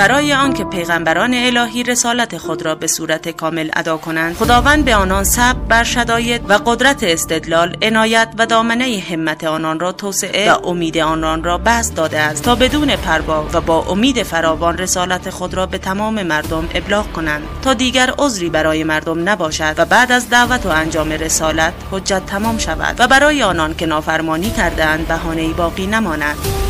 برای آنکه پیغمبران الهی رسالت خود را به صورت کامل ادا کنند خداوند به آنان صبر بر شدایط و قدرت استدلال عنایت و دامنه همت آنان را توسعه و امید آنان را بست داده است تا بدون پروا و با امید فراوان رسالت خود را به تمام مردم ابلاغ کنند تا دیگر عذری برای مردم نباشد و بعد از دعوت و انجام رسالت حجت تمام شود و برای آنان که نافرمانی کردهاند بهانه باقی نماند.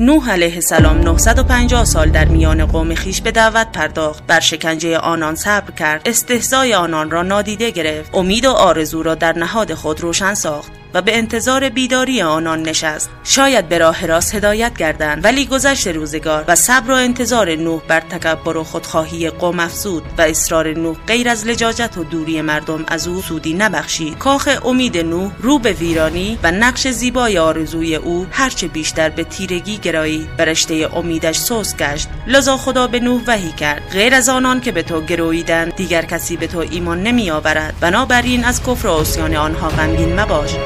نوح علیه السلام 950 سال در میان قوم خیش به دعوت پرداخت. بر شکنجه آنان صبر کرد. استهزای آنان را نادیده گرفت. امید و آرزو را در نهاد خود روشن ساخت. و به انتظار بیداری آنان نشست. شاید به راه راست هدایت گردند ولی گذشت روزگار و صبر و انتظار نوح بر تکبر و خودخواهی قوم افزود و اصرار نوح غیر از لجاجت و دوری مردم از او سودی نبخشید. کاخ امید نوح رو به ویرانی و نقش زیبای آرزوی او هرچه بیشتر به تیرگی گرایی. و رشته امیدش سوس گشت. لذا خدا به نوح وحی کرد. غیر از آنان که به تو گرویدند دیگر کسی به تو ایمان نمی آورد بنابراین از کفر و عصیان آنها غمگین مباش.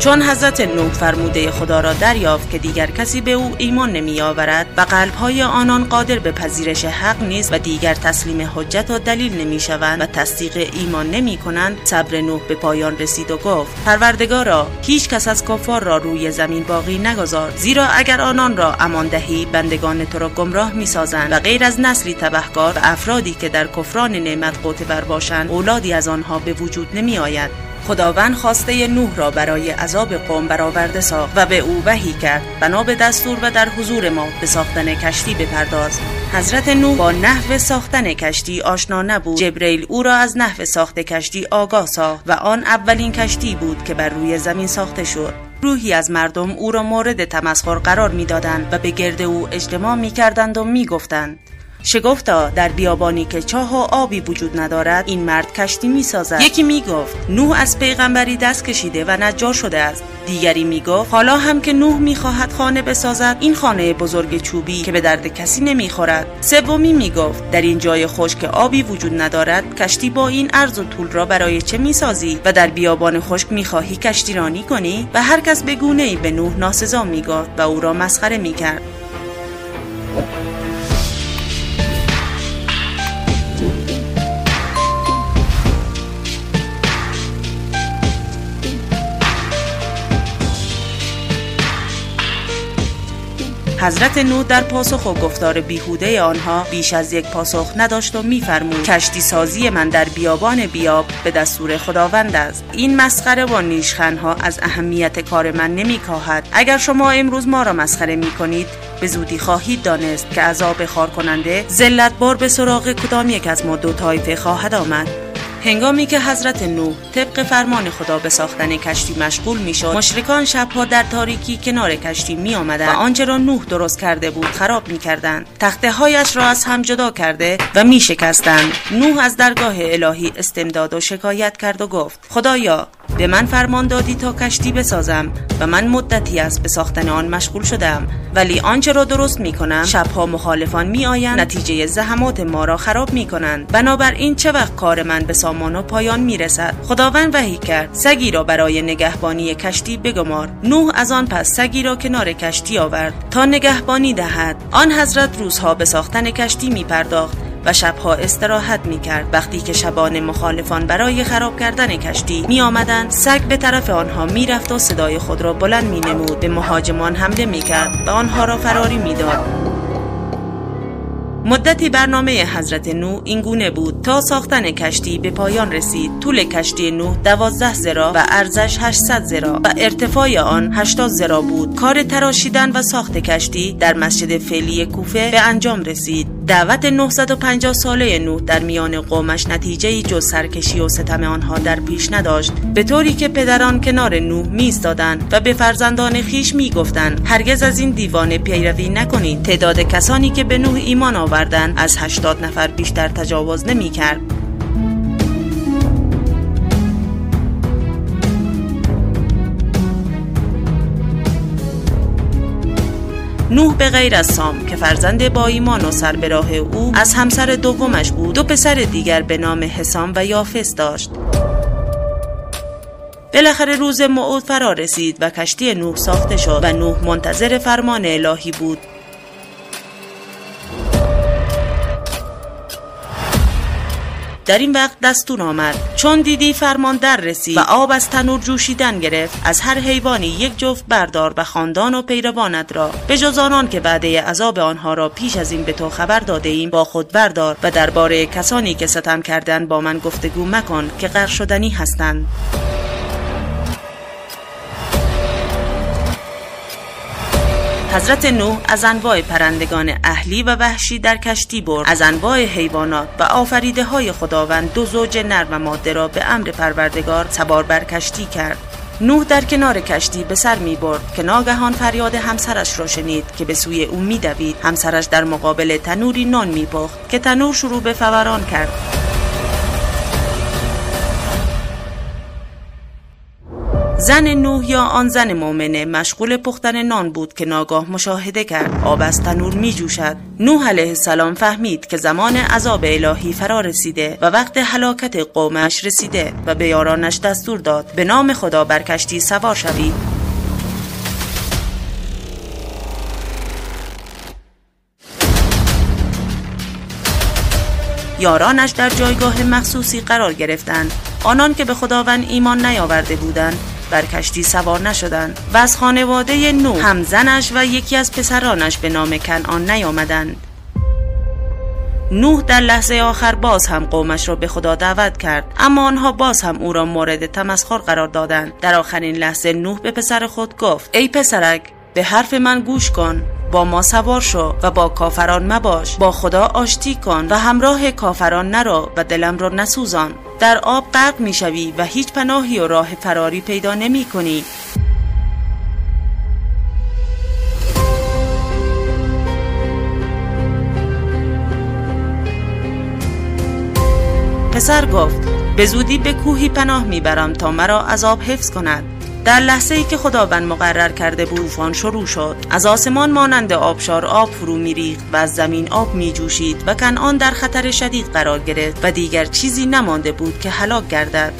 چون حضرت نوح فرموده خدا را دریافت که دیگر کسی به او ایمان نمی آورد و قلبهای آنان قادر به پذیرش حق نیست و دیگر تسلیم حجت و دلیل نمی شوند و تصدیق ایمان نمی کنند صبر نوح به پایان رسید و گفت پروردگارا هیچ کس از کفار را روی زمین باقی نگذار زیرا اگر آنان را امان دهی بندگان تو را گمراه می سازند و غیر از نسلی تبهکار و افرادی که در کفران نعمت قوت بر باشند اولادی از آنها به وجود نمی آید خداوند خواسته نوح را برای عذاب قوم برآورده ساخت و به او وحی کرد. بنا به دستور و در حضور ما به ساختن کشتی بپرداز. حضرت نوح با نحو ساختن کشتی آشنا نبود. جبریل او را از نحو ساخت کشتی آگاه ساخت و آن اولین کشتی بود که بر روی زمین ساخته شد. روحی از مردم او را مورد تمسخر قرار می‌دادند و به گرد او اجتماع می‌کردند و می‌گفتند. شگفتا در بیابانی که چاه و آبی وجود ندارد این مرد کشتی می سازد یکی می گفت نوح از پیغمبری دست کشیده و نجار شده است. دیگری می گفت حالا هم که نوح می خواهد خانه بسازد این خانه بزرگ چوبی که به درد کسی نمی خورد سومی می گفت در این جای خشک آبی وجود ندارد کشتی با این عرض و طول را برای چه می سازی و در بیابان خشک می خواهی کشتی رانی کنی؟ و هر کس به گونه ای به نوح ناسزا می گفت و او را مسخره می کرد حضرت نو در پاسخ و گفتار بیهوده آنها بیش از یک پاسخ نداشت و میفرمود کشتی سازی من در بیابان بیاب به دستور خداوند است. این مسخره و نیشخنها از اهمیت کار من نمیکاهد. اگر شما امروز ما را مسخره می کنید به زودی خواهید دانست که عذاب خار کننده ذلت بار به سراغ کدام یک از ما دو طایفه خواهد آمد. هنگامی که حضرت نوح طبق فرمان خدا به ساختن کشتی مشغول می‌شد مشرکان شبها در تاریکی کنار کشتی می آمدند و آنچه را نوح درست کرده بود خراب می کردند تخته هایش را از هم جدا کرده و می شکستند نوح از درگاه الهی استمداد و شکایت کرد و گفت خدایا به من فرمان دادی تا کشتی بسازم و من مدتی است به ساختن آن مشغول شدم. ولی آنچه را درست می کنم شبها مخالفان می آیند نتیجه زحمات ما را خراب می کنند بنابراین چه وقت کار من به سامان و پایان می رسد خداوند وحی کرد. سگی را برای نگهبانی کشتی بگمار. نوح از آن پس سگی را کنار کشتی آورد تا نگهبانی دهد. آن حضرت روزها به ساختن کشتی می پرداخت و شبها استراحت می کرد وقتی که شبان مخالفان برای خراب کردن کشتی می آمدن سگ به طرف آنها می رفت و صدای خود را بلند می نمود به مهاجمان حمله می کرد و آنها را فراری می داد. مدتی برنامه حضرت نو این گونه بود تا ساختن کشتی به پایان رسید. طول کشتی نو 12 زرا و ارزش 800 زرا و ارتفاع آن 80 زرا بود. کار تراشیدن و ساخت کشتی در مسجد فعلی کوفه به انجام رسید. دعوت 950 ساله نوح در میان قومش نتیجه جز سرکشی و ستم آنها در پیش نداشت. به طوری که پدران کنار نوح میستادند و به فرزندان خیش می‌گفتند هرگز از این دیوانه پیروی نکنید. تعداد کسانی که به نوح ایمان آوردند از 80 نفر بیشتر تجاوز نمی‌کرد. نوح به غیر از سام که فرزند با ایمان و سر به راه او از همسر دومش بود دو پسر دیگر به نام حسام و یافس داشت. بالاخره روز موعود فرا رسید و کشتی نوح ساخته شد و نوح منتظر فرمان الهی بود. در این وقت دستور آمد. چون دیدی فرمان در رسید و آب از تنور جوشیدن گرفت از هر حیوانی یک جفت بردار و خاندان و پیروانت را به جز آنان که وعده عذاب آنها را پیش از این به تو خبر داده ایم با خود بردار و درباره کسانی که ستم کردن با من گفتگو مکن که غرق شدنی هستند. حضرت نوح از انواع پرندگان اهلی و وحشی در کشتی برد. از انواع حیوانات و آفریده های خداوند دو زوج نر و ماده را به امر پروردگار سوار بر کشتی کرد. نوح در کنار کشتی به سر می برد که ناگهان فریاد همسرش را شنید که به سوی او می دوید. همسرش در مقابل تنوری نان می پخت که تنور شروع به فوران کرد. زن نوح یا آن زن مؤمنه مشغول پختن نان بود که ناگاه مشاهده کرد. آب از تنور می جوشد نوح علیه السلام فهمید که زمان عذاب الهی فرا رسیده و وقت هلاکت قومش رسیده و به یارانش دستور داد به نام خدا بر کشتی سوار شوید. یارانش در جایگاه مخصوصی قرار گرفتند. آنان که به خداوند ایمان نیاورده بودند بر کشتی سوار نشدند و از خانواده نو هم زنش و یکی از پسرانش به نام کنعان نیامدند. نوح در لحظه آخر باز هم قومش را به خدا دعوت کرد اما آنها باز هم او را مورد تمسخر قرار دادند. در آخرین لحظه نوح به پسر خود گفت ای پسرک به حرف من گوش کن. با ما سوار شو و با کافران مباش. با خدا آشتی کن و همراه کافران نرو و دلم را نسوزان. در آب غرق می‌شوی و هیچ پناهی و راه فراری پیدا نمی کنی. پسر گفت به زودی به کوهی پناه می‌برم تا مرا از آب حفظ کند. در لحظه ای که خداوند مقرر کرده بود طوفان شروع شد. از آسمان مانند آبشار آب فرو میریخت و از زمین آب می جوشید و کنعان در خطر شدید قرار گرفت و دیگر چیزی نمانده بود که هلاک گردد.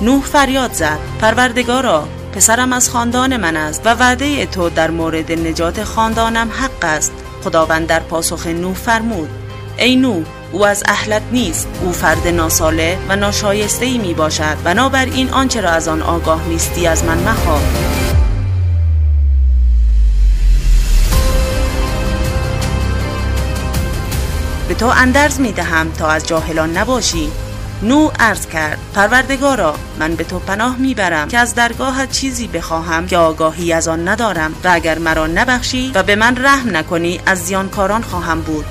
نوح فریاد زد پروردگارا پسرم از خاندان من است و وعده تو در مورد نجات خاندانم حق است. خداوند در پاسخ نوح فرمود ای نوح او از اهلت نیست. او فرد ناساله و ناشایسته ای می باشد بنابراین آنچه را از آن آگاه نیستی از من مخواه. به تو اندرز می دهم تا از جاهلان نباشی. نو عرض کرد پروردگارا من به تو پناه می‌برم که از درگاهت چیزی بخواهم که آگاهی از آن ندارم و اگر مرا نبخشی و به من رحم نکنی از زیانکاران خواهم بود.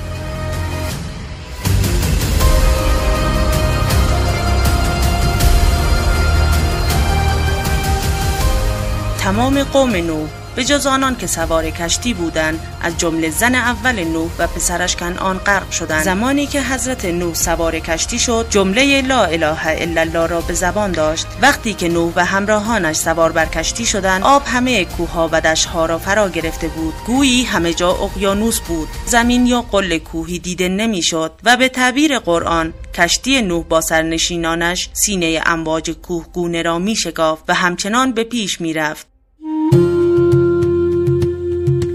تمام قوم نوح به جز آنان که سوار کشتی بودند از جمله زن اول نوح و پسرش کنعان غرق شدند. زمانی که حضرت نوح سوار کشتی شد جمله لا اله الا الله را به زبان داشت. وقتی که نوح و همراهانش سوار بر کشتی شدند آب همه کوهها و دشتها را فرا گرفته بود. گویی همه جا اقیانوس بود. زمین یا قله کوهی دیده نمی‌شد و به تعبیر قرآن کشتی نوح با سرنشینانش سینه امواج کوه گونه را می شکاف و همچنان به پیش می رفت.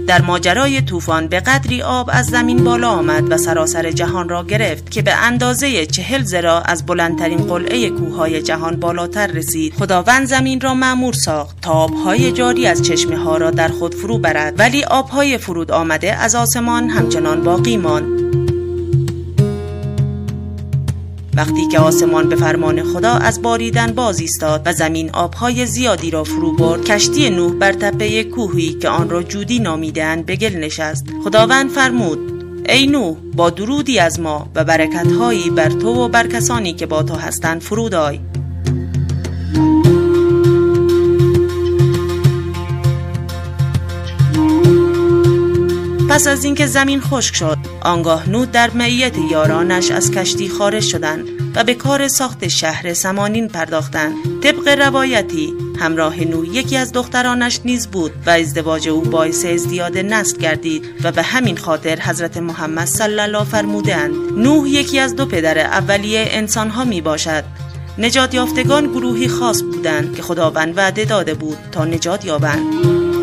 در ماجرای طوفان به قدری آب از زمین بالا آمد و سراسر جهان را گرفت که به اندازه چهل زرا از بلندترین قلعه کوههای جهان بالاتر رسید. خداوند زمین را معمور ساخت تا آبهای جاری از چشمه ها را در خود فرو برد ولی آبهای فرود آمده از آسمان همچنان باقی ماند. وقتی که آسمان به فرمان خدا از باریدن باز ایستاد و زمین آبهای زیادی را فرو برد کشتی نوح بر تپه کوهی که آن را جودی نامیدهاند به گل نشست. خداوند فرمود ای نوح با درودی از ما و برکتهایی بر تو و بر کسانی که با تو هستند فرود آی پس از اینکه زمین خشک شد آنگاه نود در معیت یارانش از کشتی خارج شدند و به کار ساخت شهر سمانین پرداختند. طبق روایتی همراه نوح یکی از دخترانش نیز بود و ازدواج او باعث ازدیاد نسل گردید و به همین خاطر حضرت محمد صلی الله فرمودند نوح یکی از دو پدر اولیه انسان ها می باشد نجات یافتگان گروهی خاص بودند که خداوند وعده داده بود تا نجات یابند.